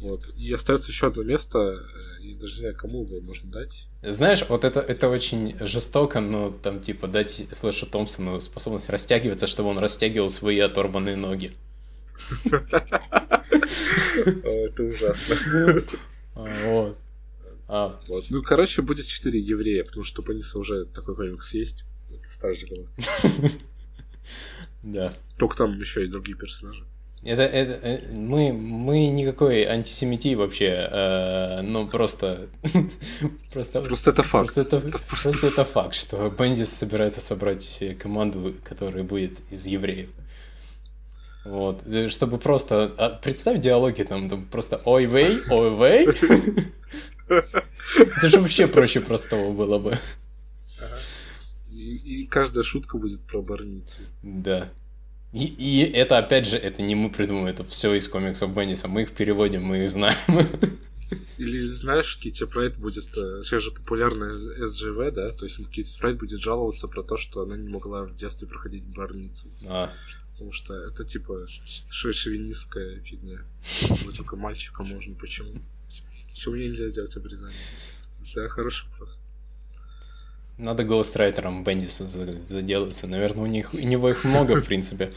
Вот. И остается еще одно место, и даже не знаю, кому его можно дать. Знаешь, вот это, это очень жестоко, но там типа дать Флэшу Томпсону способность растягиваться, чтобы он растягивал свои оторванные ноги. Это ужасно. А, Вот. Ну, короче, будет 4 еврея, потому что у уже такой комикс есть. Старший галактика. да. Только там еще есть другие персонажи. Это, это, э, мы, мы никакой антисемитии вообще, э, ну просто, просто, Просто это факт. просто это, Это просто просто это факт, что Бендис собирается собрать команду, которая будет из евреев. Вот, Э, чтобы просто а, представь диалоги там, там просто ой вей, ой вей. Это же вообще проще простого было бы. И, и каждая шутка будет про барницу. Да. И, и это, опять же, это не мы придумали, это все из комиксов Бендиса. Мы их переводим, мы их знаем. Или знаешь, Китти Прайд будет... э, Сейчас же популярная СЖВ, да? То есть Китти Прайд будет жаловаться про то, что она не могла в детстве проходить барницу. А, Потому что это типа шо- шовинистская фигня. Только мальчика можно. Почему? Почему мне нельзя сделать обрезание? Да, хороший вопрос. Надо гоустрайтером Бендиса за- заделаться. Наверное, у них у него их много, в принципе.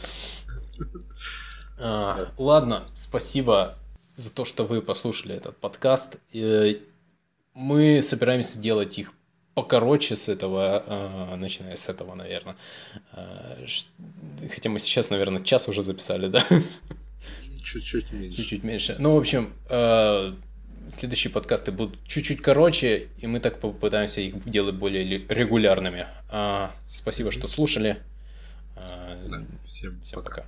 А, ладно, спасибо за то, что вы послушали этот подкаст. Мы собираемся делать их покороче с этого, а, начиная с этого, наверное. Хотя мы сейчас, наверное, час уже записали, да? Чуть-чуть меньше. Чуть-чуть меньше. Ну, в общем, следующие подкасты будут чуть-чуть короче, и мы так попытаемся их делать более регулярными. А, Спасибо, что слушали. А, Да, всем Всем пока.